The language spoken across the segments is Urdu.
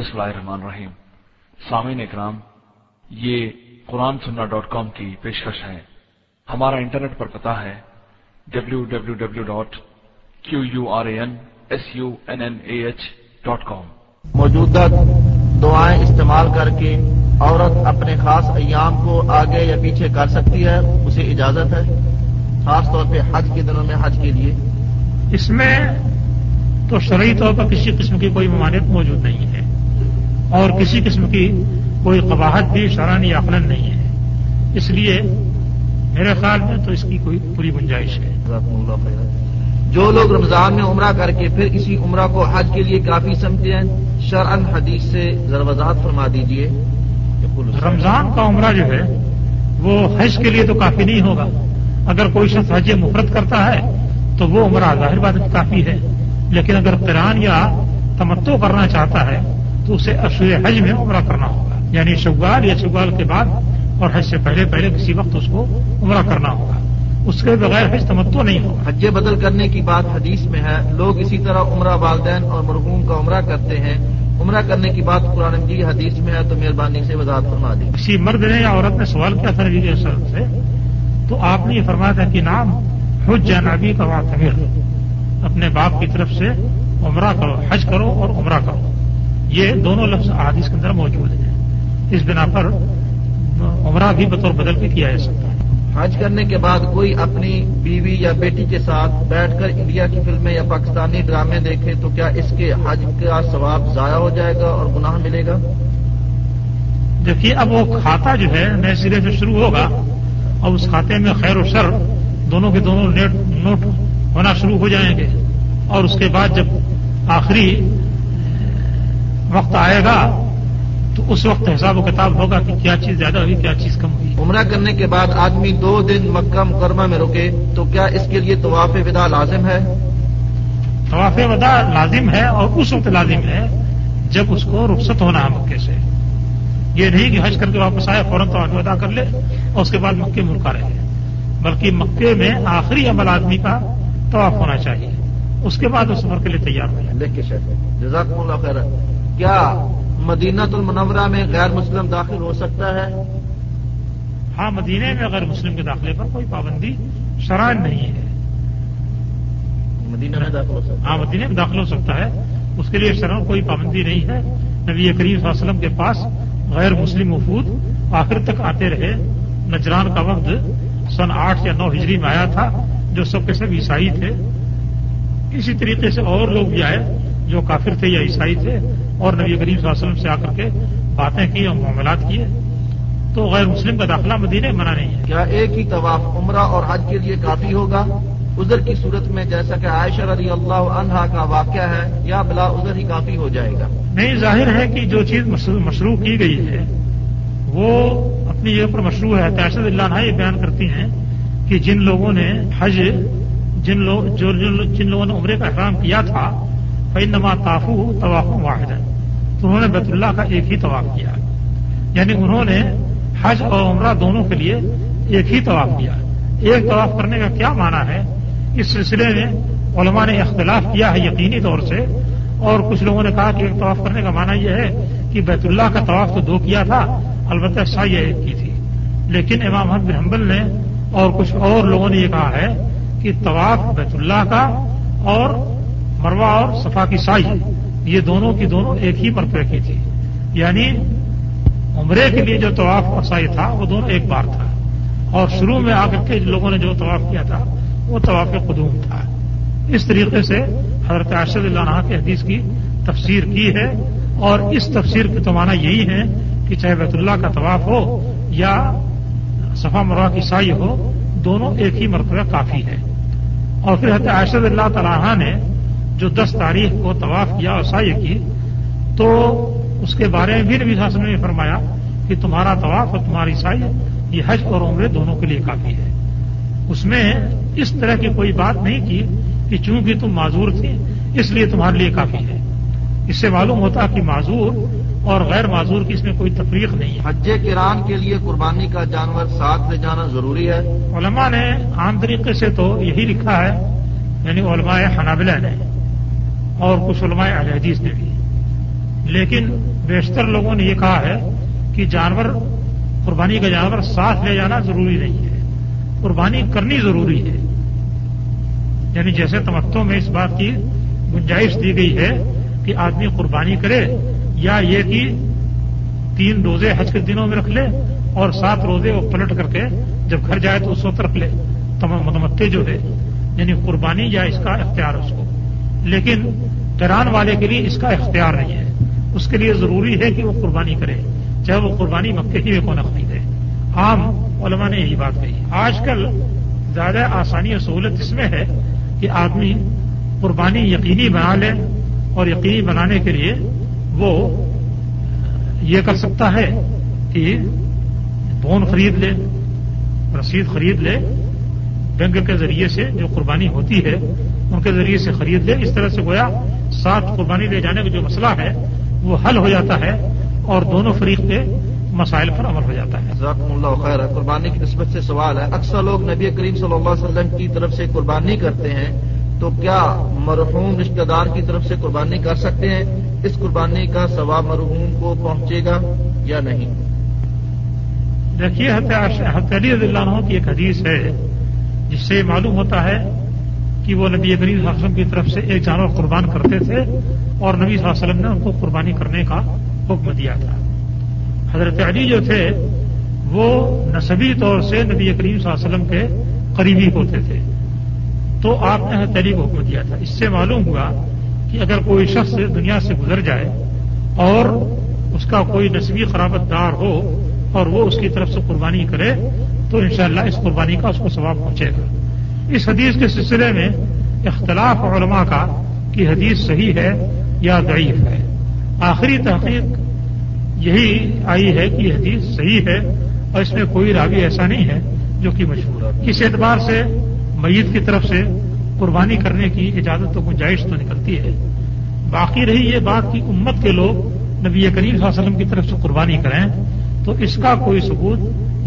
الرحمن الرحیم۔ سامعین اکرام یہ قرآن سننا ڈاٹ کام کی پیشکش ہے۔ ہمارا انٹرنیٹ پر پتا ہے W W W dot Q U R A N S U N N A H dot com موجودہ دعائیں استعمال کر کے عورت اپنے خاص ایام کو آگے یا پیچھے کر سکتی ہے اسے اجازت ہے خاص طور پہ حج کے دنوں میں حج کے لیے۔ اس میں تو شرعی طور پر کسی قسم کی کوئی ممانعت موجود نہیں ہے۔ اور کسی قسم کی کوئی قباحت بھی شرانی عقلن نہیں ہے۔ اس لیے میرے خیال میں تو اس کی کوئی پوری گنجائش ہے۔ جو لوگ رمضان میں عمرہ کر کے پھر کسی عمرہ کو حج کے لیے کافی سمجھتے ہیں شرعن حدیث سے ذروضات فرما دیجیے رمضان کا عمرہ جو ہے وہ حج کے لیے تو کافی نہیں ہوگا۔ اگر کوئی شخص حج مفرت کرتا ہے تو وہ عمرہ ظاہر بات کافی ہے۔ لیکن اگر قرآن یا تمتو کرنا چاہتا ہے تو اسے اشور حج میں عمرہ کرنا ہوگا۔ یعنی شوال یا شوال کے بعد اور حج سے پہلے پہلے کسی وقت اس کو عمرہ کرنا ہوگا۔ اس کے بغیر حج تمتو نہیں ہوگا۔ حج بدل کرنے کی بات حدیث میں ہے۔ لوگ اسی طرح عمرہ والدین اور مرحوم کا عمرہ کرتے ہیں۔ عمرہ کرنے کی بات قرآن کی حدیث میں ہے تو مہربانی سے وضاحت فرما دی کسی مرد نے یا عورت نے سوال کیا تھا نبی سے تو آپ نے یہ فرمایا تھا کہ نام حج نبی کا بات اپنے باپ کی طرف سے عمرہ کرو حج کرو اور عمرہ کرو۔ یہ دونوں لفظ حادث کے اندر موجود ہیں۔ اس بنا پر عمرہ بھی بطور بدل کے کیا جا سکتا ہے۔ حج کرنے کے بعد کوئی اپنی بیوی یا بیٹی کے ساتھ بیٹھ کر انڈیا کی فلمیں یا پاکستانی ڈرامے دیکھے تو کیا اس کے حج کا ثواب ضائع ہو جائے گا اور گناہ ملے گا؟ دیکھیے اب وہ کھاتا جو ہے نئے سرے سے شروع ہوگا اور اس کھاتے میں خیر و شر دونوں کے دونوں نوٹ ہونا شروع ہو جائیں گے۔ اور اس کے بعد جب آخری وقت آئے گا تو اس وقت حساب و کتاب ہوگا کہ کیا چیز زیادہ ہوگی کیا چیز کم ہوگی عمرہ کرنے کے بعد آدمی دو دن مکہ مکرمہ میں رکے تو کیا اس کے لیے طواف ودا لازم ہے؟ طواف ودا لازم ہے اور اس وقت لازم ہے جب اس کو رخصت ہونا ہے مکے سے۔ یہ نہیں کہ حج کر کے واپس آئے فوراً طواف ودا کر لے اور اس کے بعد مکے مرکا رہے بلکہ مکے میں آخری عمل آدمی کا طواف ہونا چاہیے۔ اس کے بعد اس سفر کے لیے تیار ہو جائے۔ جزاک اللہ خیر کیا مدینہ المنورہ میں غیر مسلم داخل ہو سکتا ہے؟ ہاں مدینے میں غیر مسلم کے داخلے پر کوئی پابندی شرائن نہیں ہے۔ مدینہ میں داخل ہو سکتا ہاں مدینے میں داخل ہو سکتا ہے۔ اس کے لیے شرح کوئی پابندی نہیں ہے۔ نبی کریم صلی اللہ علیہ وسلم کے پاس غیر مسلم وفود آخر تک آتے رہے۔ نجران کا وقت سن آٹھ یا نو ہجری میں آیا تھا جو سب کے سب عیسائی تھے۔ اسی طریقے سے اور لوگ بھی آئے جو کافر تھے یا عیسائی تھے۔ اور نبی کریم صلی اللہ علیہ وسلم سے آ کر کے باتیں کی اور معاملات کیے تو غیر مسلم کا داخلہ مدینے منع نہیں ہے۔ کیا ایک ہی طواف عمرہ اور حج کے لیے کافی ہوگا؟ ادھر کی صورت میں جیسا کہ عائشہ رضی اللہ عنہا کا واقعہ ہے یا بلا ادھر ہی کافی ہو جائے گا؟ نہیں ظاہر ہے کہ جو چیز مشروع کی گئی ہے وہ اپنی جگہ پر مشروع ہے۔ تحشد اللہ عنہ یہ بیان کرتی ہیں کہ جن لوگوں نے حج جن لوگ جو جن لوگوں نے عمرے کا احرام کیا تھا نما تافو طواف واحد ہے تو انہوں نے بیت اللہ کا ایک ہی طواف کیا۔ یعنی انہوں نے حج اور عمرہ دونوں کے لیے ایک ہی طواف کیا۔ ایک طواف کرنے کا کیا مانا ہے؟ اس سلسلے میں علماء نے اختلاف کیا ہے یقینی طور سے، اور کچھ لوگوں نے کہا کہ ایک طواف کرنے کا مانا یہ ہے کہ بیت اللہ کا طواف تو دو کیا تھا، البتہ سائی ایک کی تھی۔ لیکن امام احمد بن حنبل نے اور کچھ اور لوگوں نے یہ کہا ہے کہ طواف بیت اللہ کا اور مروا اور صفا کی سائی یہ دونوں کی دونوں ایک ہی مرتبہ کی تھی۔ یعنی عمرے کے لیے جو طواف اور سائی تھا، وہ دونوں ایک بار تھا۔ اور شروع میں آ کر کے لوگوں نے جو طواف کیا تھا، وہ طواف قدوم تھا۔ اس طریقے سے حضرت ارشد اللہ عنہ کی حدیث کی تفسیر کی ہے۔ اور اس تفسیر کا تو معنی یہی ہے کہ چاہے بیت اللہ کا طواف ہو یا صفا مروا کی سائی ہو، دونوں ایک ہی مرتبہ کافی ہے۔ اور پھر حضرت ارشد اللہ تعالیٰ نے جو دس تاریخ کو طواف کیا اور سائے کی تو اس کے بارے میں بھی نبی حاصل نے فرمایا کہ تمہارا طواف اور تمہاری سائی یہ حج اور عمرے دونوں کے لیے کافی ہے۔ اس میں اس طرح کی کوئی بات نہیں کی کہ چونکہ تم معذور تھی اس لیے تمہارے لیے کافی ہے۔ اس سے معلوم ہوتا کہ معذور اور غیر معذور کی اس میں کوئی تفریق نہیں ہے۔ حج کران کے لیے قربانی کا جانور ساتھ لے جانا ضروری ہے۔ علماء نے عام طریقے سے تو یہی لکھا ہے یعنی علماء حنابلہ نے۔ اور کچھ علماء اہل حدیث نے بھی۔ لیکن بیشتر لوگوں نے یہ کہا ہے کہ جانور، قربانی کا جانور ساتھ لے جانا ضروری نہیں ہے۔ قربانی کرنی ضروری ہے۔ یعنی جیسے تمتوں میں اس بات کی گنجائش دی گئی ہے کہ آدمی قربانی کرے یا یہ کہ تین روزے حج کے دنوں میں رکھ لے اور سات روزے وہ پلٹ کر کے جب گھر جائے تو اس وقت رکھ لے۔ تمام مدمتے جو ہے یعنی قربانی یا اس کا اختیار اس کو۔ لیکن کران والے کے لیے اس کا اختیار نہیں ہے۔ اس کے لیے ضروری ہے کہ وہ قربانی کرے۔ چاہے وہ قربانی مکے کی بھی کون خریدے عام علماء نے یہی بات کہی۔ آج کل زیادہ آسانی اور سہولت اس میں ہے کہ آدمی قربانی یقینی بنا لے اور یقینی بنانے کے لیے وہ یہ کر سکتا ہے کہ بون خرید لے، رسید خرید لے، بینک کے ذریعے سے جو قربانی ہوتی ہے ان کے ذریعے سے خرید لے۔ اس طرح سے گویا ساتھ قربانی لے جانے کا جو مسئلہ ہے وہ حل ہو جاتا ہے اور دونوں فریق کے مسائل پر عمل ہو جاتا ہے۔ اللہ خیر۔ قربانی کی نسبت سے سوال ہے۔ اکثر لوگ نبی کریم صلی اللہ علیہ وسلم کی طرف سے قربانی کرتے ہیں تو کیا مرحوم رشتہ دار کی طرف سے قربانی کر سکتے ہیں؟ اس قربانی کا ثواب مرحوم کو پہنچے گا یا نہیں؟ دیکھیے علی رضی اللہ عنہ کی ایک حدیث ہے جس سے معلوم ہوتا ہے کہ وہ نبی کریم صلی اللہ علیہ وسلم کی طرف سے ایک جانور قربان کرتے تھے اور نبی صلی اللہ علیہ وسلم نے ان کو قربانی کرنے کا حکم دیا تھا۔ حضرت علی جو تھے، وہ نصبی طور سے نبی کریم صلی اللہ علیہ وسلم کے قریبی ہوتے تھے۔ تو آپ نے حضرت علی کو حکم دیا تھا۔ اس سے معلوم ہوا کہ اگر کوئی شخص دنیا سے گزر جائے اور اس کا کوئی نصبی خرابت دار ہو اور وہ اس کی طرف سے قربانی کرے، تو انشاءاللہ اس قربانی کا اس کو ثواب پہنچے گا۔ اس حدیث کے سلسلے میں اختلاف علماء کا کہ حدیث صحیح ہے یا ضعیف ہے۔ آخری تحقیق یہی آئی ہے کہ حدیث صحیح ہے اور اس میں کوئی راوی ایسا نہیں ہے جو کہ مشہور ہے کس اعتبار سے میت کی طرف سے قربانی کرنے کی اجازت تو گنجائش تو نکلتی ہے۔ باقی رہی یہ بات کہ امت کے لوگ نبی کریم صلی اللہ علیہ وسلم کی طرف سے قربانی کریں تو اس کا کوئی ثبوت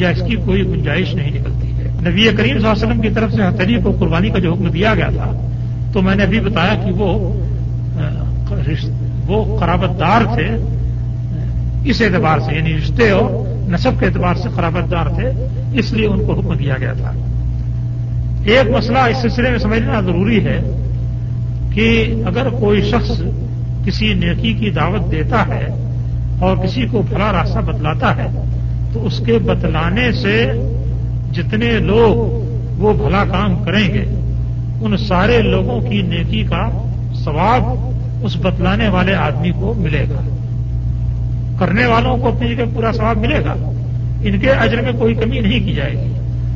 یا اس کی کوئی گنجائش نہیں نکلتی۔ نبی کریم صلی اللہ علیہ وسلم کی طرف سے حتری کو قربانی کا جو حکم دیا گیا تھا، تو میں نے ابھی بتایا کہ وہ وہ قرابت دار تھے، اس اعتبار سے یعنی رشتے اور نصب کے اعتبار سے قرابت دار تھے، اس لیے ان کو حکم دیا گیا تھا۔ ایک مسئلہ اس سلسلے میں سمجھنا ضروری ہے کہ اگر کوئی شخص کسی نیکی کی دعوت دیتا ہے اور کسی کو بھلا راستہ بتلاتا ہے، تو اس کے بتلانے سے جتنے لوگ وہ بھلا کام کریں گے، ان سارے لوگوں کی نیکی کا ثواب اس بتلانے والے آدمی کو ملے گا۔ کرنے والوں کو اپنی جگہ پورا ثواب ملے گا۔ ان کے اجر میں کوئی کمی نہیں کی جائے گی۔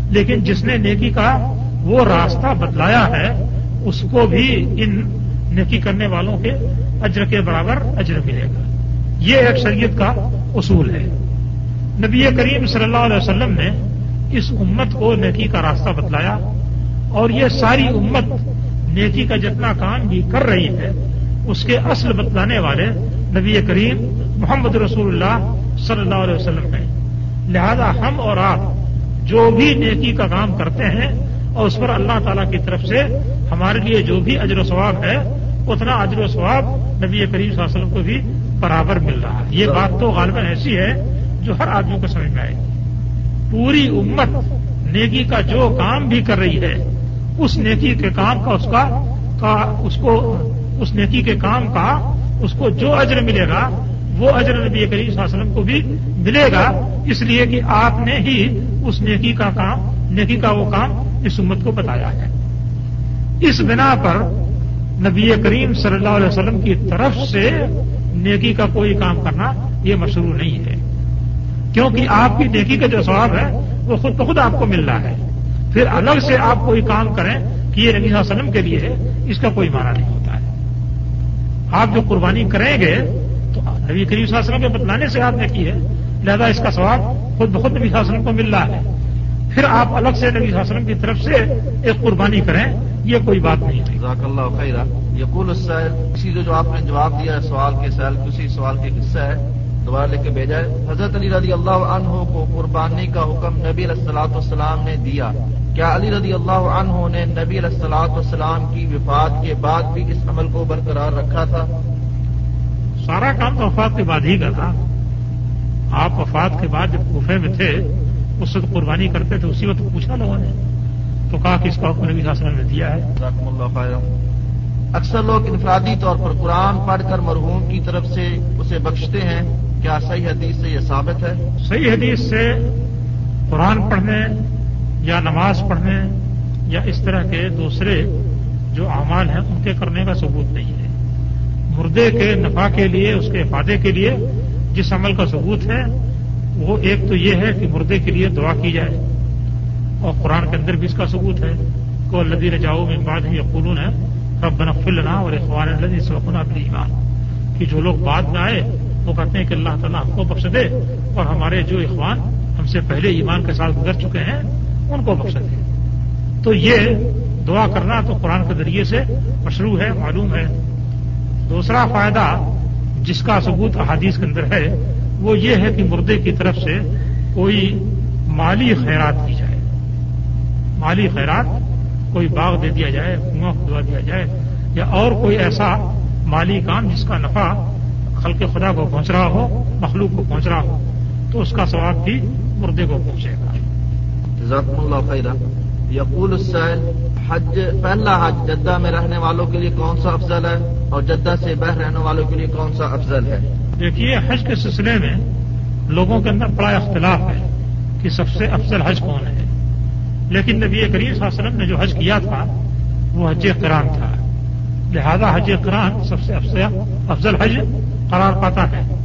لیکن جس نے نیکی کا وہ راستہ بتلایا ہے، اس کو بھی ان نیکی کرنے والوں کے اجر کے برابر اجر ملے گا۔ یہ ایک شریعت کا اصول ہے۔ نبی کریم صلی اللہ علیہ وسلم نے اس امت کو نیکی کا راستہ بتلایا اور یہ ساری امت نیکی کا جتنا کام بھی کر رہی ہے، اس کے اصل بتلانے والے نبی کریم محمد رسول اللہ صلی اللہ علیہ وسلم ہیں۔ لہذا ہم اور آپ جو بھی نیکی کا کام کرتے ہیں اور اس پر اللہ تعالیٰ کی طرف سے ہمارے لیے جو بھی اجر و ثواب ہے، اتنا اجر و ثواب نبی کریم صلی اللہ علیہ وسلم کو بھی برابر مل رہا ہے۔ یہ بات تو غالباً ایسی ہے جو ہر آدمی کو سمجھ میں آئے۔ گی پوری امت نیکی کا جو کام بھی کر رہی ہے، اس نیکی کے کام کا اس کا کا اس کو، اس نیکی کے کام کا، اس کو جو اجر ملے گا، وہ اجر نبی کریم صلی اللہ علیہ وسلم کو بھی ملے گا۔ اس لیے کہ آپ نے ہی اس نیکی کا کام، نیکی کا وہ کام اس امت کو بتایا ہے۔ اس بنا پر نبی کریم صلی اللہ علیہ وسلم کی طرف سے نیکی کا کوئی کام کرنا یہ مشروع نہیں ہے۔ کیونکہ آپ کی نیکی کا جو ثواب ہے، وہ خود بخود آپ کو مل رہا ہے۔ پھر الگ سے آپ کوئی کام کریں کہ یہ نبی صلی اللہ علیہ وسلم کے لیے ہے، اس کا کوئی معنی نہیں ہوتا ہے۔ آپ جو قربانی کریں گے، تو نبی کریم صلی اللہ علیہ وسلم کے بتلانے سے آپ نے کی ہے، لہذا اس کا ثواب خود بخود نبی صلی اللہ علیہ وسلم کو مل رہا ہے۔ پھر آپ الگ سے نبی صلی اللہ علیہ وسلم کی طرف سے ایک قربانی کریں، یہ کوئی بات نہیں ہے۔ اللہ خیرہ یقول اسی جو آپ نے جواب دیا ہے سوال کے سیل کسی سوال کے حصہ ہے۔ دوبارہ لے کے بھیجا ہے۔ حضرت علی رضی اللہ عنہ کو قربانی کا حکم نبی السلاط والسلام نے دیا۔ کیا علی رضی اللہ عنہ نے نبی السلاط والسلام کی وفات کے بعد بھی اس عمل کو برقرار رکھا تھا؟ سارا کام تو وفات کے بعد ہی کرا آپ وفات کے بعد جب کوفے میں تھے اس وقت قربانی کرتے تھے اسی وقت پوچھا لوگوں نے۔ تو کہا کہ اس کا حکم نبی حاصل نے دیا ہے۔ اکثر لوگ انفرادی طور پر قرآن پڑھ کر مرحوم کی طرف سے اسے بخشتے ہیں۔ کیا صحیح حدیث سے یہ ثابت ہے؟ صحیح حدیث سے قرآن پڑھنے یا نماز پڑھنے یا اس طرح کے دوسرے جو اعمال ہیں، ان کے کرنے کا ثبوت نہیں ہے۔ مردے کے نفع کے لیے، اس کے افادے کے لیے جس عمل کا ثبوت ہے، وہ ایک تو یہ ہے کہ مردے کے لیے دعا کی جائے۔ اور قرآن کے اندر بھی اس کا ثبوت ہے۔ کو لدی رجاؤ میں بعد ہی یقولون ہے رب بنفلنا اور اخبار لدی سبقنا اپنی ایمان کہ جو لوگ بعد میں آئے وہ کہتے ہیں کہ اللہ تعالیٰ ہم کو بخش دے اور ہمارے جو اخوان ہم سے پہلے ایمان کے ساتھ گزر چکے ہیں، ان کو بخش دے۔ تو یہ دعا کرنا تو قرآن کے ذریعے سے مشروع ہے، معلوم ہے۔ دوسرا فائدہ جس کا ثبوت احادیث کے اندر ہے، وہ یہ ہے کہ مردے کی طرف سے کوئی مالی خیرات کی جائے۔ مالی خیرات، کوئی باغ دے دیا جائے، کنواں کھدوا دیا جائے یا اور کوئی ایسا مالی کام جس کا نفع خلق خدا کو پہنچ رہا ہو مخلوق کو پہنچ رہا ہو تو اس کا ثواب بھی مردے کو پہنچے گا۔ جزاکم اللہ خیرہ یقول السائل حج پہلا حج جدہ میں رہنے والوں کے لیے کون سا افضل ہے؟ اور جدہ سے بہ رہنے والوں کے لیے کون سا افضل ہے؟ دیکھیے حج کے سلسلے میں لوگوں کے اندر بڑا اختلاف ہے کہ سب سے افضل حج کون ہے۔ لیکن نبی کریم صلی اللہ علیہ وسلم نے جو حج کیا تھا وہ حج قرآن تھا۔ لہذا حج قرآن سب سے افضل حج قرار پاتا ہے۔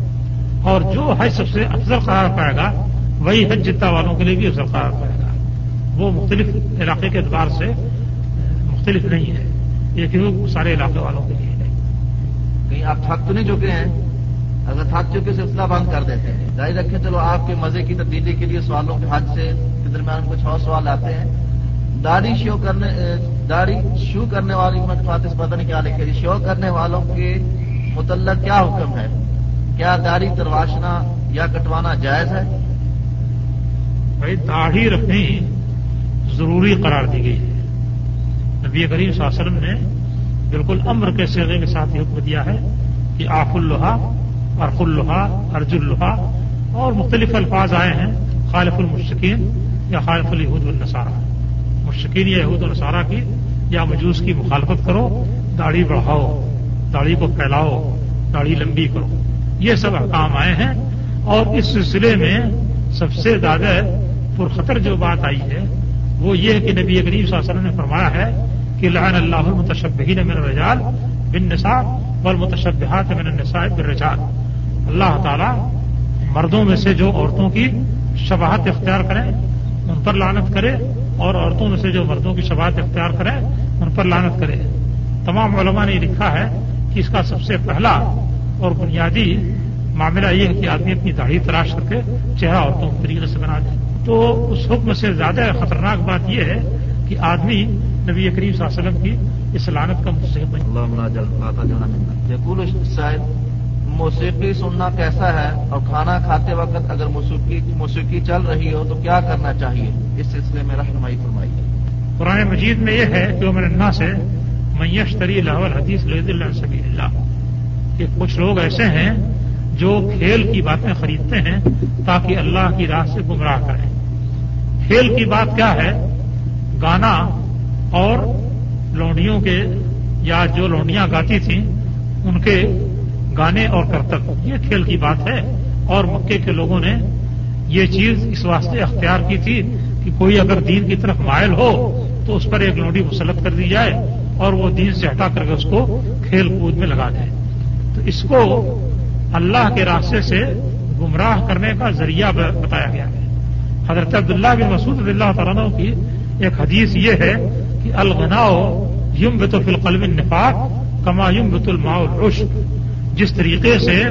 اور جو حج سب سے افضل قرار پائے گا، وہی حج جدہ والوں کے لیے بھی افضل قرار پائے گا۔ وہ مختلف علاقے کے اعتبار سے مختلف نہیں ہے۔ یہ کہ سارے علاقے والوں کے لیے ہے۔ کہیں آپ تھک تو نہیں چکے ہیں؟ اگر تھک چکے سلسلہ بند کر دیتے ہیں۔ جاری رکھیں، چلو آپ کے مزے کی تبدیلی کے لیے سوالوں کے حج سے درمیان کچھ اور سوال آتے ہیں۔ داڑھی شو کرنے، داڑھی شو کرنے والی فاتح پتہ نہیں کیا لکھے شو کرنے والوں کے متعلق کیا حکم ہے؟ کیا داڑھی ترواشنا یا کٹوانا جائز ہے؟ بھائی، داڑھی رکھنی ضروری قرار دی گئی ہے۔ نبی کریم صلی اللہ علیہ وسلم نے بالکل امر کے سیرے کے ساتھ یہ حکم دیا ہے کہ آف الحا ارف الحا ارج الحا اور مختلف الفاظ آئے ہیں، خالف المشکین یا خالف الہود النصارہ مشکین یا یہود النصارہ کی یا مجوس کی مخالفت کرو، داڑھی بڑھاؤ۔ داڑھی کو پھیلاؤ داڑھی لمبی کرو۔ یہ سب احکام آئے ہیں اور اس سلسلے میں سب سے زیادہ پرخطر جو بات آئی ہے، وہ یہ ہے کہ نبی کریم صلی اللہ علیہ وسلم نے فرمایا ہے کہ لعن اللہ المتشبہین من الرجال بن نسا والمتشبہات من النساء بالرجال۔ اللہ تعالی مردوں میں سے جو عورتوں کی شباہت اختیار کریں، ان پر لانت کرے اور عورتوں میں سے جو مردوں کی شباہت اختیار کریں، ان پر لانت کرے۔ تمام علماء نے لکھا ہے کہ اس کا سب سے پہلا اور بنیادی معاملہ یہ ہے کہ آدمی اپنی داڑھی تراش کر کے چہرہ عورتوں کے طریقے سے بنا دے۔ تو اس حکم سے زیادہ خطرناک بات یہ ہے کہ آدمی نبی کریم صلی اللہ علیہ وسلم کی اس لانت کا صاحب موسیقی سننا کیسا ہے اور کھانا کھاتے وقت اگر موسیقی موسیقی چل رہی ہو تو کیا کرنا چاہیے؟ اس سلسلے میں رہنمائی فرمائیے قرآن مجید میں یہ ہے کہ وہ میرے سے میش تری لاہور حدیث لید اللہ سبی اللہ۔ کہ کچھ لوگ ایسے ہیں جو کھیل کی باتیں خریدتے ہیں تاکہ اللہ کی راہ سے گمراہ کریں۔ کھیل کی بات کیا ہے؟ گانا اور لونڈیوں کے یا جو لونڈیاں گاتی تھیں، ان کے گانے اور کرتب۔ یہ کھیل کی بات ہے۔ اور مکے کے لوگوں نے یہ چیز اس واسطے اختیار کی تھی کہ کوئی اگر دین کی طرف مائل ہو تو اس پر ایک لونڈی مسلط کر دی جائے۔ اور وہ دین سے ہٹا کر کے اس کو کھیل کود میں لگا دیں۔ تو اس کو اللہ کے راستے سے گمراہ کرنے کا ذریعہ بتایا گیا ہے۔ حضرت عبداللہ بن مسعود اللہ تعالیٰ کی ایک حدیث یہ ہے کہ الغناؤ یم بت القلم نفاق کما یم بت الماء رشک جس طریقے سے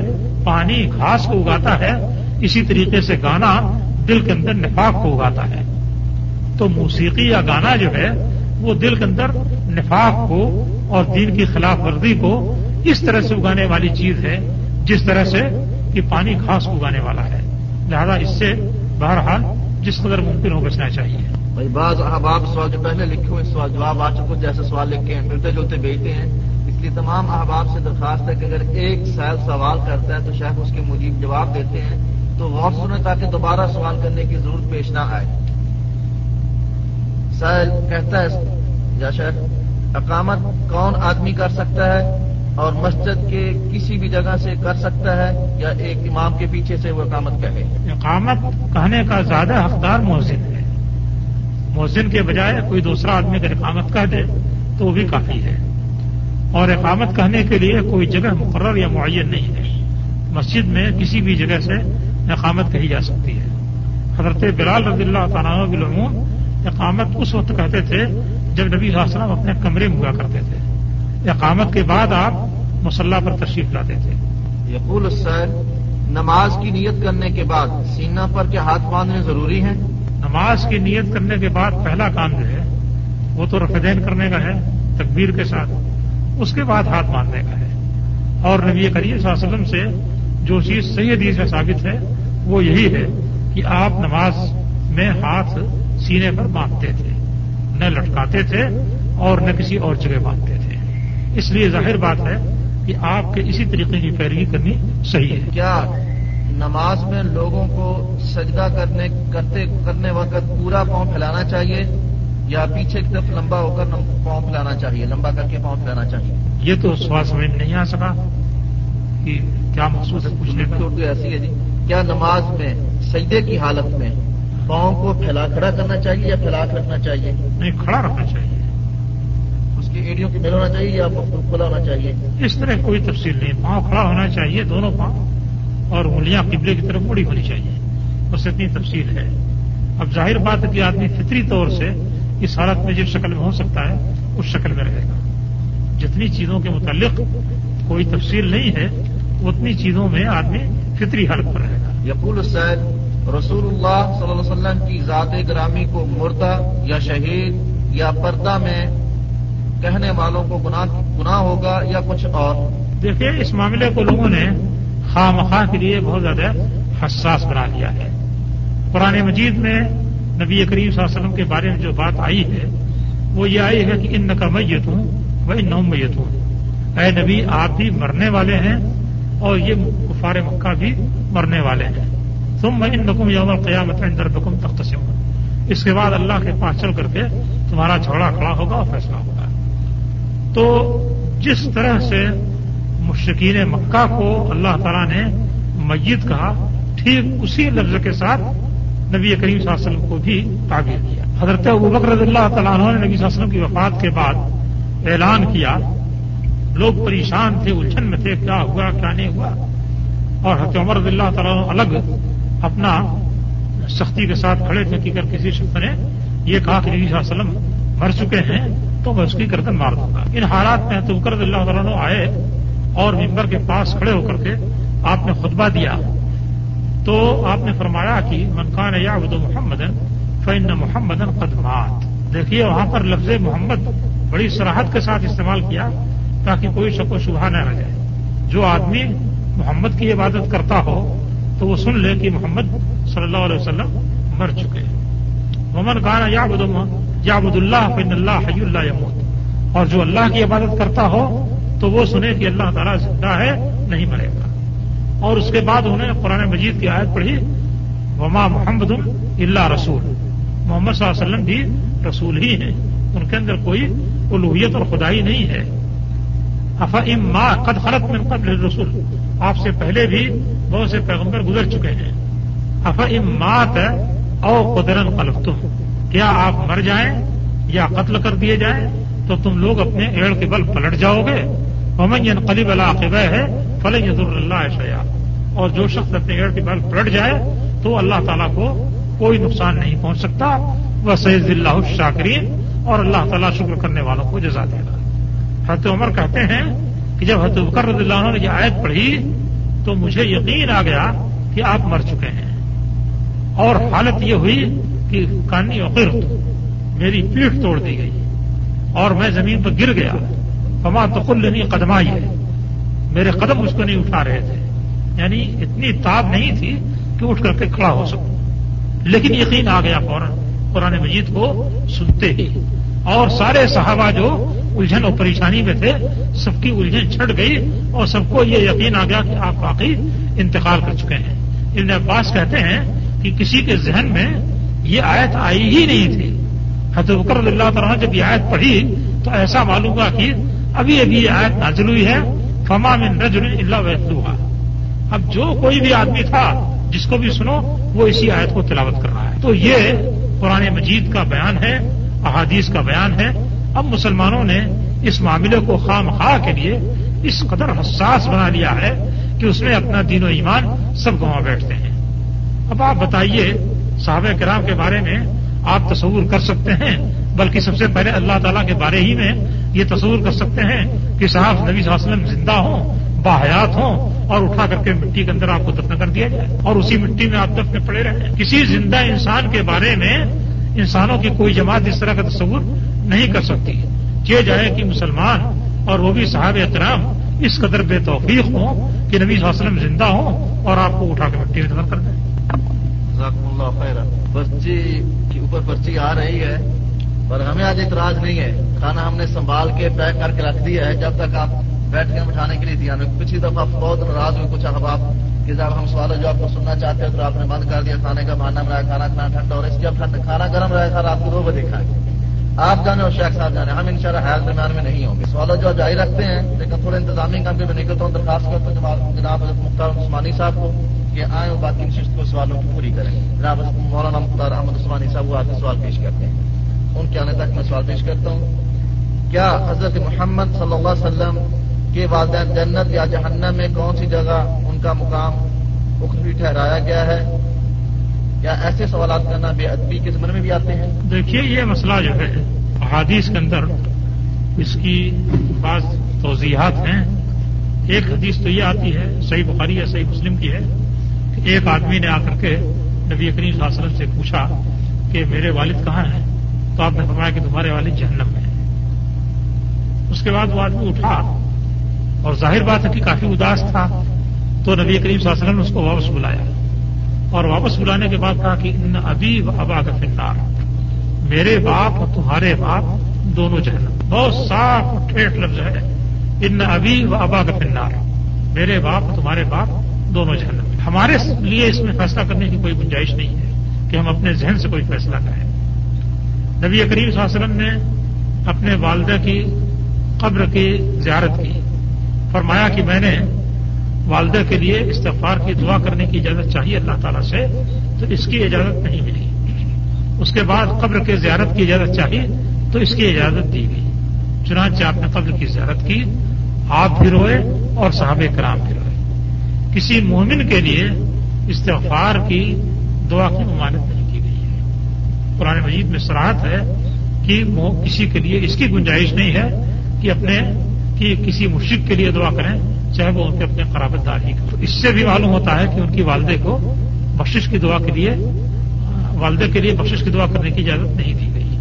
پانی گھاس کو اگاتا ہے، اسی طریقے سے گانا دل کے اندر نفاق کو اگاتا ہے۔ تو موسیقی یا گانا جو ہے، وہ دل کے اندر نفاق کو اور دین کی خلاف ورزی کو اس طرح سے اگانے والی چیز ہے، جس طرح سے کہ پانی گھاس اگانے والا ہے۔ لہذا اس سے بہرحال جس قدر ممکن ہو بچنا چاہیے۔ بھائی، بعض احباب سوال جو پہلے لکھے ہوئے سوال جواب آ چکے جیسے سوال لکھے ہیں ملتے جلتے بھیجتے ہیں۔ اس لیے تمام احباب سے درخواست ہے کہ اگر ایک سیل سوال کرتا ہے تو شیخ اس کے مجیب جواب دیتے ہیں۔ تو غور سنیں تاکہ دوبارہ سوال کرنے کی ضرورت پیش نہ آئے۔ سیل کہتا ہے، یا شیخ؟ اقامت کون آدمی کر سکتا ہے اور مسجد کے کسی بھی جگہ سے کر سکتا ہے یا ایک امام کے پیچھے سے وہ اقامت کہے؟ اقامت کہنے کا زیادہ حقدار محسن ہے۔ محسن کے بجائے کوئی دوسرا آدمی اگر اقامت کہہ دے تو وہ بھی کافی ہے۔ اور اقامت کہنے کے لیے کوئی جگہ مقرر یا معین نہیں ہے۔ مسجد میں کسی بھی جگہ سے اقامت کہی جا سکتی ہے۔ حضرت بلال رضی اللہ تعالیٰ بالعموم اقامت اس وقت کہتے تھے جب نبی وسلم اپنے کمرے میں ہوا کرتے تھے۔ اقامت کے بعد آپ مسلح پر تشریف لاتے تھے۔ یقول السید نماز کی نیت کرنے کے بعد سینہ پر کیا ہاتھ باندھنے ضروری ہیں؟ نماز کی نیت کرنے کے بعد پہلا کام جو ہے وہ تو رفدین کرنے کا ہے تکبیر کے ساتھ اس کے بعد ہاتھ باندھنے کا ہے۔ اور نبی کریم صلی اللہ علیہ وسلم سے جو چیز صحیح حدیث میں ثابت ہے وہ یہی ہے کہ آپ نماز میں ہاتھ سینے پر باندھتے تھے نہ لٹکاتے تھے اور نہ کسی اور جگہ باندھتے تھے۔ اس لیے ظاہر بات ہے کہ آپ کے اسی طریقے کی پیروی کرنی صحیح ہے۔ کیا نماز میں لوگوں کو سجدہ کرنے کرتے کرنے وقت پورا پاؤں پھیلانا چاہیے یا پیچھے کی طرف لمبا ہو کر پاؤں پھیلانا چاہیے؟ لمبا کر کے پاؤں پھیلانا چاہیے۔ یہ تو سوال سمجھ نہیں آ سکا کہ کیا محسوس ہے اردو ایسی ہے جی۔ کیا نماز میں سجدے کی حالت میں پاؤں کو پھیلا کھڑا کرنا چاہیے یا پھیلا کے رکھنا چاہیے؟ نہیں کھڑا رکھنا چاہیے۔ اس کی ایڈیوں کی مل ہونا چاہیے یا کھلا ہونا چاہیے؟ اس طرح کوئی تفصیل نہیں۔ پاؤں کھڑا ہونا چاہیے دونوں پاؤں اور انگلیاں قبلے کی طرف مڑی ہونی چاہیے۔ بس اتنی تفصیل ہے۔ اب ظاہر بات ہے کہ آدمی فطری طور سے اس حالت میں جس شکل میں ہو سکتا ہے اس شکل میں رہے گا۔ جتنی چیزوں کے متعلق کوئی تفصیل نہیں ہے اتنی چیزوں میں آدمی فطری حالت پر رہے گا۔ یقول سید رسول اللہ صلی اللہ علیہ وسلم کی ذات گرامی کو مردہ یا شہید یا پردہ میں کہنے والوں کو گناہ ہوگا یا کچھ اور؟ دیکھیے، اس معاملے کو لوگوں نے خواہ کے لیے بہت زیادہ حساس بنا لیا ہے۔ پرانے مجید میں نبی کریم صلی اللہ علیہ وسلم کے بارے میں جو بات آئی ہے، وہ یہ آئی ہے کہ ان کا میت ہوں وہ نو میت ہوں اے نبی، آپ بھی مرنے والے ہیں اور یہ کفار مکہ بھی مرنے والے ہیں۔ تم میں ان نقم یوم القیامت اندر بکم تخت سے ہوں اس کے بعد اللہ کے پاس چل کر کے تمہارا جھوڑا کھڑا ہوگا اور فیصلہ ہوگا۔ تو جس طرح سے مشکین مکہ کو اللہ تعالیٰ نے میت کہا، ٹھیک اسی لفظ کے ساتھ نبی کریم صلی اللہ علیہ وسلم کو بھی تعبیر کیا۔ حضرت ابکر رضی اللہ تعالیٰ عنہ نے نبی صلی اللہ علیہ وسلم کی وفات کے بعد اعلان کیا۔ لوگ پریشان تھے، الجھن میں تھے، کیا ہوا، کیا نہیں ہوا؟ اور حضرت عمر رضی اللہ تعالیٰ عنہ الگ اپنا سختی کے ساتھ کھڑے تھے کہ اگر کسی شخص نے یہ کہا کہ نبی صلی اللہ علیہ وسلم مر چکے ہیں، تو میں اس کی گردن مار دوں گا۔ ان حالات میں تو رضی اللہ تعالیٰ آئے اور ممبر کے پاس کھڑے ہو کر کے آپ نے خطبہ دیا۔ تو آپ نے فرمایا کہ منقان یا ابد محمد فن محمد قدمات دیکھیے، وہاں پر لفظ محمد بڑی سراحت کے ساتھ استعمال کیا تاکہ کوئی شک و شبہ نہ رہ جائے۔ جو آدمی محمد کی عبادت کرتا ہو تو وہ سن لے کہ محمد صلی اللہ علیہ وسلم مر چکے محمد کہانا یا ابد اللہ فن اللہ حی اللہ یمود اور جو اللہ کی عبادت کرتا ہو تو وہ سنے کہ اللہ تعالیٰ زندہ ہے، نہیں مرے گا۔ اور اس کے بعد انہوں نے قرآن مجید کی آیت پڑھی، وما محمد اللہ رسول۔ محمد صلی اللہ علیہ وسلم بھی رسول ہی ہیں۔ ان کے اندر کوئی الوحیت اور خدائی نہیں ہے۔ افا ام قد خلط میں قبل رسول آپ سے پہلے بھی بہت سے پیغمبر گزر چکے ہیں۔ افا ام مات او قدرن قلف تم کیا آپ مر جائیں یا قتل کر دیے جائیں تو تم لوگ اپنے ایڑ کے بل پلٹ جاؤ گے۔ محمد قلیب العقبہ ہے فلح ضرور اللہ شیا اور جو شخص اپنے ایڑ کے بل پلٹ جائے تو اللہ تعالیٰ کو کوئی نقصان نہیں پہنچ سکتا۔ وہ سید اللہ شاکرین اور اللہ تعالیٰ شکر کرنے والوں کو جزا دے گا۔ حضرت عمر کہتے ہیں کہ جب حضرت بکر رضی اللہ عنہ نے یہ آیت پڑھی تو مجھے یقین آ گیا کہ آپ مر چکے ہیں۔ اور حالت یہ ہوئی کہ کانی وقر میری پیٹھ توڑ دی گئی اور میں زمین پر گر گیا۔ فما تقل نہیں قدمائی۔ ہے میرے قدم اس کو نہیں اٹھا رہے تھے۔ یعنی اتنی تاب نہیں تھی کہ اٹھ کر کے کھڑا ہو سکوں۔ لیکن یقین آ گیا فوراً، قرآن مجید کو سنتے ہی۔ اور سارے صحابہ جو الجھن اور پریشانی میں تھے، سب کی الجھن چھٹ گئی اور سب کو یہ یقین آ گیا کہ آپ واقعی انتقال کر چکے ہیں۔ ابن عباس کہتے ہیں کہ کسی کے ذہن میں یہ آیت آئی ہی نہیں تھی۔ حضرت بکر اللہ تعالیٰ جب یہ آیت پڑھی تو ایسا معلوم ہوا کہ ابھی ابھی یہ آیت نازل ہوئی ہے۔ فما من رجل اللہ وحدوہا اب جو کوئی بھی آدمی تھا، جس کو بھی سنو، وہ اسی آیت کو تلاوت کر رہا ہے۔ تو یہ قرآن مجید کا بیان ہے۔ احادیث کا بیان ہے۔ اب مسلمانوں نے اس معاملے کو خام خواہ کے لیے اس قدر حساس بنا لیا ہے کہ اس میں اپنا دین و ایمان سب گوا بیٹھتے ہیں۔ اب آپ بتائیے، صحابہ کرام کے بارے میں آپ تصور کر سکتے ہیں؟ بلکہ سب سے پہلے اللہ تعالیٰ کے بارے ہی میں یہ تصور کر سکتے ہیں کہ صاحب نبی صلی اللہ علیہ وسلم زندہ ہوں، باحیات ہوں اور اٹھا کر کے مٹی کے اندر آپ کو دفن کر دیا جائے اور اسی مٹی میں آپ دفن پڑے رہے کسی زندہ انسان کے بارے میں انسانوں کی کوئی جماعت اس طرح کا تصور نہیں کر سکتی۔ یہ جائے کہ مسلمان اور وہ بھی صاحب احترام اس قدر بے توفیق ہوں کہ نبی صلی اللہ علیہ وسلم زندہ ہوں اور آپ کو اٹھا کے مٹی میں دفن کر دیں۔ پرچی کے اوپر پرچی آ رہی ہے، پر ہمیں آج اعتراض نہیں ہے۔ کھانا ہم نے سنبھال کے پیک کر کے رکھ دیا ہے۔ جب تک آپ بیٹھ کے اٹھانے کے لیے دیا ہمیں پچھلی دفعہ بہت ناراض ہوئے، کچھ احباب کہ جب ہم سوال جو آپ کو سننا چاہتے ہیں تو آپ نے بند کر دیا، کھانے کا بہانا بنایا، کھانا کھانا ٹھنڈا اور اس کی اب کھانا گرم رہے گا رات کو دو بجے کھائیں۔ گے آپ جانے اور شیخ صاحب جانے، ہم ان شاء اللہ حیال درمیان میں نہیں ہوں گے۔ سوالوں جو جاری رکھتے ہیں، لیکن تھوڑے انتظامی کام بھی میں نکلتا ہوں درخواست کرتا ہوں جناب حضرت مختار عثمانی صاحب کو کہ آئیں اور باقی نشست کو سوالوں کی پوری کریں۔ جناب مولانا مختار احمد عثمانی صاحب وہ آتے سوال پیش کرتے ہیں۔ ان کے آنے تک میں سوال پیش کرتا ہوں۔ کیا حضرت محمد صلی اللہ علیہ وسلم کے والدین جنت یا جہنم میں کون سی جگہ ان کا مقام اخروی ٹھہرایا گیا ہے۔ یا ایسے سوالات کرنا بے ادبی کے زمن میں بھی آتے ہیں؟ دیکھیے، یہ مسئلہ جو ہے، احادیث کے اندر اس کی بعض توضیحات ہیں۔ ایک حدیث تو یہ آتی ہے، صحیح بخاری یا صحیح مسلم کی ہے کہ ایک آدمی نے آ کر کے نبی کریم صلی اللہ علیہ وسلم سے پوچھا کہ میرے والد کہاں ہیں؟ تو آپ نے فرمایا کہ تمہارے والد جہنم میں اس کے بعد وہ آدمی اٹھا اور ظاہر بات ہے کہ کافی اداس تھا۔ تو نبی کریم صلی اللہ علیہ وسلم نے اس کو واپس بلایا اور واپس بلانے کے بعد کہا کہ ان ابھی و ابا کا فنار میرے باپ اور تمہارے باپ دونوں جہنم۔ بہت صاف اور ٹھیک لفظ ہے۔ ان ابھی و ابا کا فنار میرے باپ اور تمہارے باپ دونوں جہنم۔ ہمارے لیے اس میں فیصلہ کرنے کی کوئی گنجائش نہیں ہے کہ ہم اپنے ذہن سے کوئی فیصلہ کریں۔ نبی کریم صلی اللہ علیہ وسلم نے اپنے والدہ کی قبر کی زیارت کی۔ فرمایا کہ میں نے والدہ کے لیے استغفار کی دعا کرنے کی اجازت چاہیے اللہ تعالیٰ سے، تو اس کی اجازت نہیں ملی۔ اس کے بعد قبر کے زیارت کی اجازت چاہیے، تو اس کی اجازت دی گئی۔ چنانچہ آپ نے قبر کی زیارت کی، آپ بھی روئے اور صحابہ کرام بھی روئے۔ کسی مومن کے لیے استغفار کی دعا کی ممانت نہیں کی گئی ہے۔ قرآن مجید میں سراہت ہے کہ کسی کے لیے اس کی گنجائش نہیں ہے کہ اپنے، کہ کسی مشرق کے لیے دعا کریں۔ چاہے وہ ان کے اپنے قرابت دار ہی کریں اس سے بھی معلوم ہوتا ہے کہ ان کی والدے کو بخشش کی دعا کے لیے والدے کے لیے بخشش کی دعا کرنے کی اجازت نہیں دی گئی۔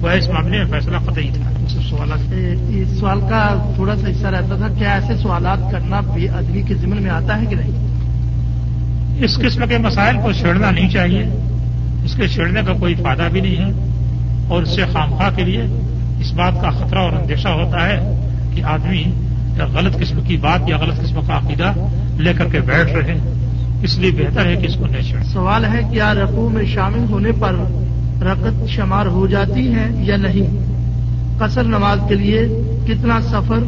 وہ اس معاملے میں فیصلہ قطعی تھا۔ سوالات اس سوال کا تھوڑا سا حصہ رہتا تھا کیا ایسے سوالات کرنا بے ادبی کے ذمن میں آتا ہے کہ نہیں؟ اس قسم کے مسائل کو چھیڑنا نہیں چاہیے۔ اس کے چھیڑنے کا کوئی فائدہ بھی نہیں ہے۔ اور اس سے خامخواہ کے لیے اس بات کا خطرہ اور اندیشہ ہوتا ہے کہ آدمی یا غلط قسم کی بات یا غلط قسم کا عقیدہ لے کر کے بیٹھ رہے اس لیے بہتر ہے کہ اس کو نہیں سوال ہے کیا رقو میں شامل ہونے پر رقط شمار ہو جاتی ہے یا نہیں؟ قصر نماز کے لیے کتنا سفر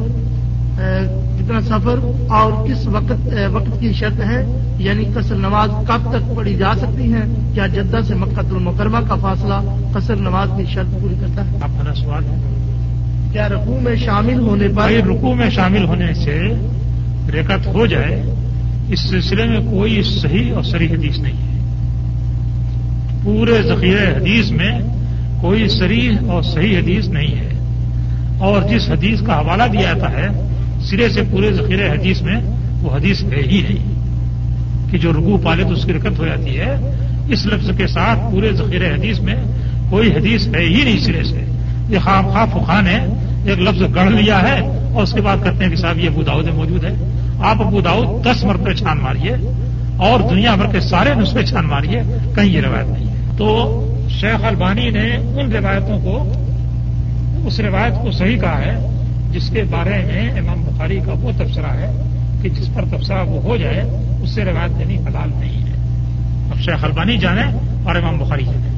کتنا سفر اور کس وقت وقت کی شرط ہے؟ یعنی قصر نماز کب تک پڑھی جا سکتی ہے؟ کیا جدہ سے مکت المکرمہ کا فاصلہ قصر نماز کی شرط پوری کرتا ہے؟ آپ کا سوال ہے۔ کیا رقو میں شامل ہونے پر رقو میں شامل ہونے سے ریکت ہو جائے، اس سلسلے میں کوئی صحیح اور صحیح حدیث نہیں ہے۔ پورے ذخیرہ حدیث میں کوئی صریح اور صحیح حدیث نہیں ہے۔ اور جس حدیث کا حوالہ دیا جاتا ہے، سرے سے پورے ذخیرہ حدیث میں وہ حدیث ہے ہی نہیں۔ کہ جو رکو پالے تو اس کی رکت ہو جاتی ہے۔ اس لفظ کے ساتھ پورے ذخیرہ حدیث میں کوئی حدیث ہے ہی نہیں سرے سے۔ یہ خام خواہ فخان ہے۔ ایک لفظ گڑھ لیا ہے اور اس کے بعد کہتے ہیں کہ صاحب یہ ابو داؤد موجود ہے۔ آپ ابو داؤد دس مرتبہ چھان ماریے اور دنیا بھر کے سارے نسخے چھان ماریے، کہیں یہ روایت نہیں ہے۔ تو شیخ البانی نے ان روایتوں کو اس روایت کو صحیح کہا ہے، جس کے بارے میں امام بخاری کا وہ تبصرہ ہے کہ جس پر تبصرہ وہ ہو جائے، اس سے روایت دینی حلال نہیں ہے۔ اب شیخ البانی جانے اور امام بخاری جانے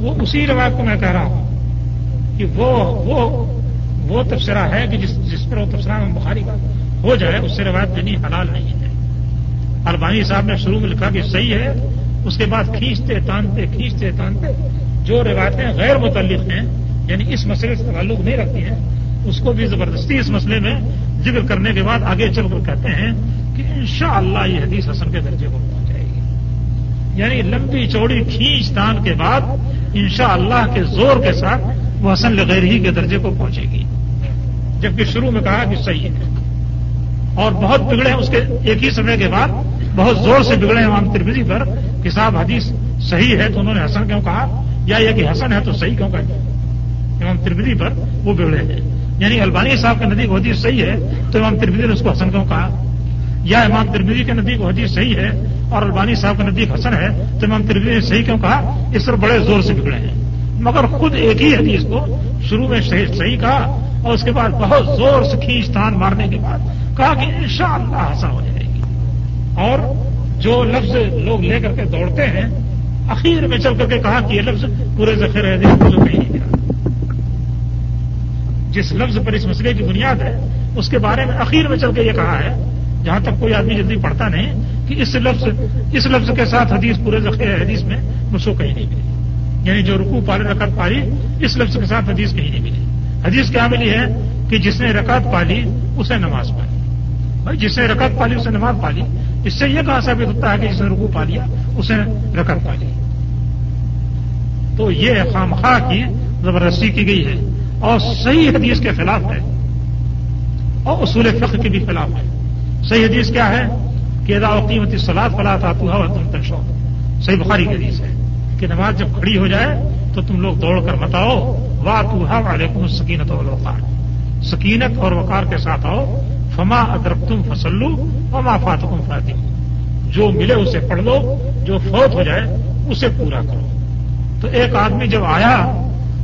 وہ اسی روایت کو میں کہہ رہا ہوں کہ وہ وہ وہ تبصرہ ہے کہ جس جس پر وہ تبصرہ امام بخاری کا ہو جائے، اس سے روایت دینی حلال نہیں ہے۔ البانی صاحب نے شروع میں لکھا کہ صحیح ہے، اس کے بعد کھینچتے، تانتے کھینچتے، تانتے، جو روایتیں غیر متعلق ہیں یعنی اس مسئلے سے تعلق نہیں رکھتی ہیں، اس کو بھی زبردستی اس مسئلے میں ذکر کرنے کے بعد آگے چل کر کہتے ہیں کہ انشاءاللہ اللہ یہ حدیث حسن کے درجے کو پہنچ یعنی لمبی چوڑی کھینچ تان کے بعد انشاءاللہ اللہ کے زور کے ساتھ وہ حسن لغیر ہی کے درجے کو پہنچے گی۔ جبکہ شروع میں کہا کہ صحیح ہے۔ اور بہت بگڑے اس کے ایک ہی سمے کے بعد بہت زور سے بگڑے امام تربیزی پر کہ صاحب حدیث صحیح ہے تو انہوں نے حسن کیوں کہا؟ یا یہ کہ حسن ہے تو صحیح کیوں کہا؟ امام تربیزی پر وہ بگڑے ہیں۔ یعنی البانی صاحب کے ندی کو حدیث صحیح ہے تو امام تربیزی نے اس کو حسن کیوں کہا؟ یا امام تربیزی کے ندی کو حدیث صحیح ہے اور البانی صاحب کا ندی حسن ہے تو امام تربیزی نے صحیح کیوں کہا؟ اس پر بڑے زور سے بگڑے ہیں۔ مگر خود ایک ہی حدیث کو شروع میں صحیح کہا اور اس کے بعد بہت زور سے کھینچ تان مارنے کے بعد کہا کہ انشاءاللہ شاء اللہ ہو جائے گی۔ اور جو لفظ لوگ لے کر کے دوڑتے ہیں، اخیر میں چل کر کے کہا کہ یہ لفظ پورے ذخیر ہے کہیں نہیں گیا جس لفظ پر اس مسئلے کی بنیاد ہے، اس کے بارے میں اخیر میں چل کے یہ کہا ہے، جہاں تک کوئی آدمی جلدی پڑھتا نہیں کہ اس لفظ اس لفظ کے ساتھ حدیث پورے ذخیر حدیث میں مجھ کو کہیں نہیں ملی یعنی جو رکو پالے رکعت پالی، اس لفظ کے ساتھ حدیث کہیں نہیں ملی حدیث کیا ملی ہے؟ کہ جس نے رکعت پالی، اسے نماز پالی۔ بھائی، جس نے رکعت پالی، اسے نماز پالی۔ اس سے یہ کہاں ثابت ہوتا ہے کہ جس نے رکو پا لیا اسے رکعت پالی۔ تو یہ خامخواہ کی زبردستی کی گئی ہے۔ اور صحیح حدیث کے خلاف ہے۔ اور اصول فقہ کے بھی خلاف ہے۔ صحیح حدیث کیا ہے؟ کہ ادا قیمتی سلاد فلا تھا تم تک شوق صحیح بخاری کی حدیث ہے کہ نماز جب کھڑی ہو جائے تو تم لوگ دوڑ کر بتاؤ واہ تو علیکم سکینت اور وقار سکینت اور وقار کے ساتھ آؤ۔ فما ادرک تم فسلو فما فاتکم فاتی جو ملے اسے پڑھ لو، جو فوت ہو جائے، اسے پورا کرو۔ تو ایک آدمی جب آیا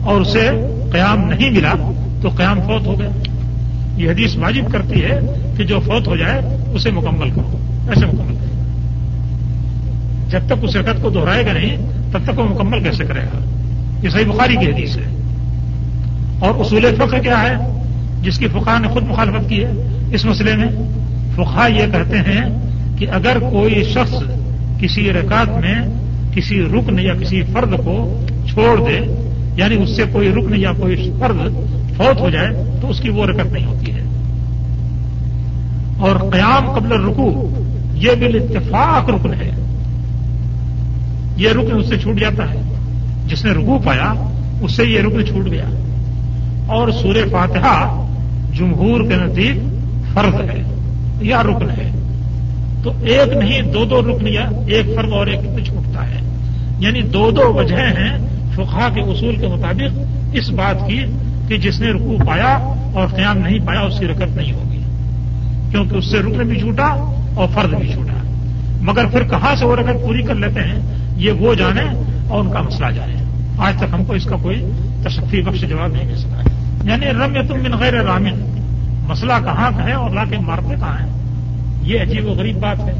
اور اسے قیام نہیں ملا، تو قیام فوت ہو گیا۔ یہ حدیث واجب کرتی ہے کہ جو فوت ہو جائے اسے مکمل کرو۔ ایسے مکمل کرو۔ جب تک اس رکت کو دہرائے گا نہیں، تب تک وہ مکمل کیسے کرے گا؟ یہ صحیح بخاری کی حدیث ہے۔ اور اصول فقہ کیا ہے؟ جس کی فقہ نے خود مخالفت کی ہے اس مسئلے میں۔ فقہ یہ کہتے ہیں کہ اگر کوئی شخص کسی رکعت میں کسی رکن یا کسی فرد کو چھوڑ دے یعنی اس سے کوئی رکن یا کوئی فرد فوت ہو جائے تو اس کی وہ رکت نہیں ہوتی ہے۔ اور قیام قبل رکو یہ بال اتفاق رکن ہے۔ یہ رکن اس سے چھوٹ جاتا ہے۔ جس نے رکو پایا، اس سے یہ رکن چھوٹ گیا۔ اور سورہ فاتحہ جمہور کے نزدیک فرض ہے، یا رکن ہے۔ تو ایک نہیں، دو دو رکن یا ایک فرض اور ایک رکن چھوٹتا ہے۔ یعنی دو دو وجہ ہیں فقہ کے اصول کے مطابق اس بات کی کہ جس نے رکو پایا اور قیام نہیں پایا، اس کی رکت نہیں ہوگی۔ کیونکہ اس سے رکن بھی چھوٹا اور فرض بھی چھوٹا مگر پھر کہاں سے وہ رکت پوری کر لیتے ہیں؟ یہ وہ جانے اور ان کا مسئلہ جانے۔ آج تک ہم کو اس کا کوئی تشفی بخش جواب نہیں مل سکا۔ یعنی رم تم من غیر رامن۔ مسئلہ کہاں کا ہے اور لا کے مارتے کہاں ہیں؟ یہ عجیب و غریب بات ہے۔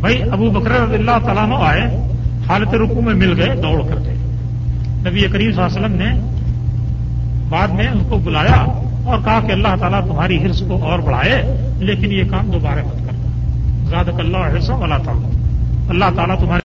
بھائی، ابو بکر رضی اللہ تعالیٰ آئے، حالت رکو میں مل گئے، دوڑ کر کے نبی کریم صلی اللہ علیہ وسلم نے بعد میں ان کو بلایا اور کہا کہ اللہ تعالیٰ تمہاری حرص کو اور بڑھائے، لیکن یہ کام دوبارہ مت کرنا۔ زیادہ اللہ حرص اللہ تعالیٰ اللہ تعالیٰ تمہارے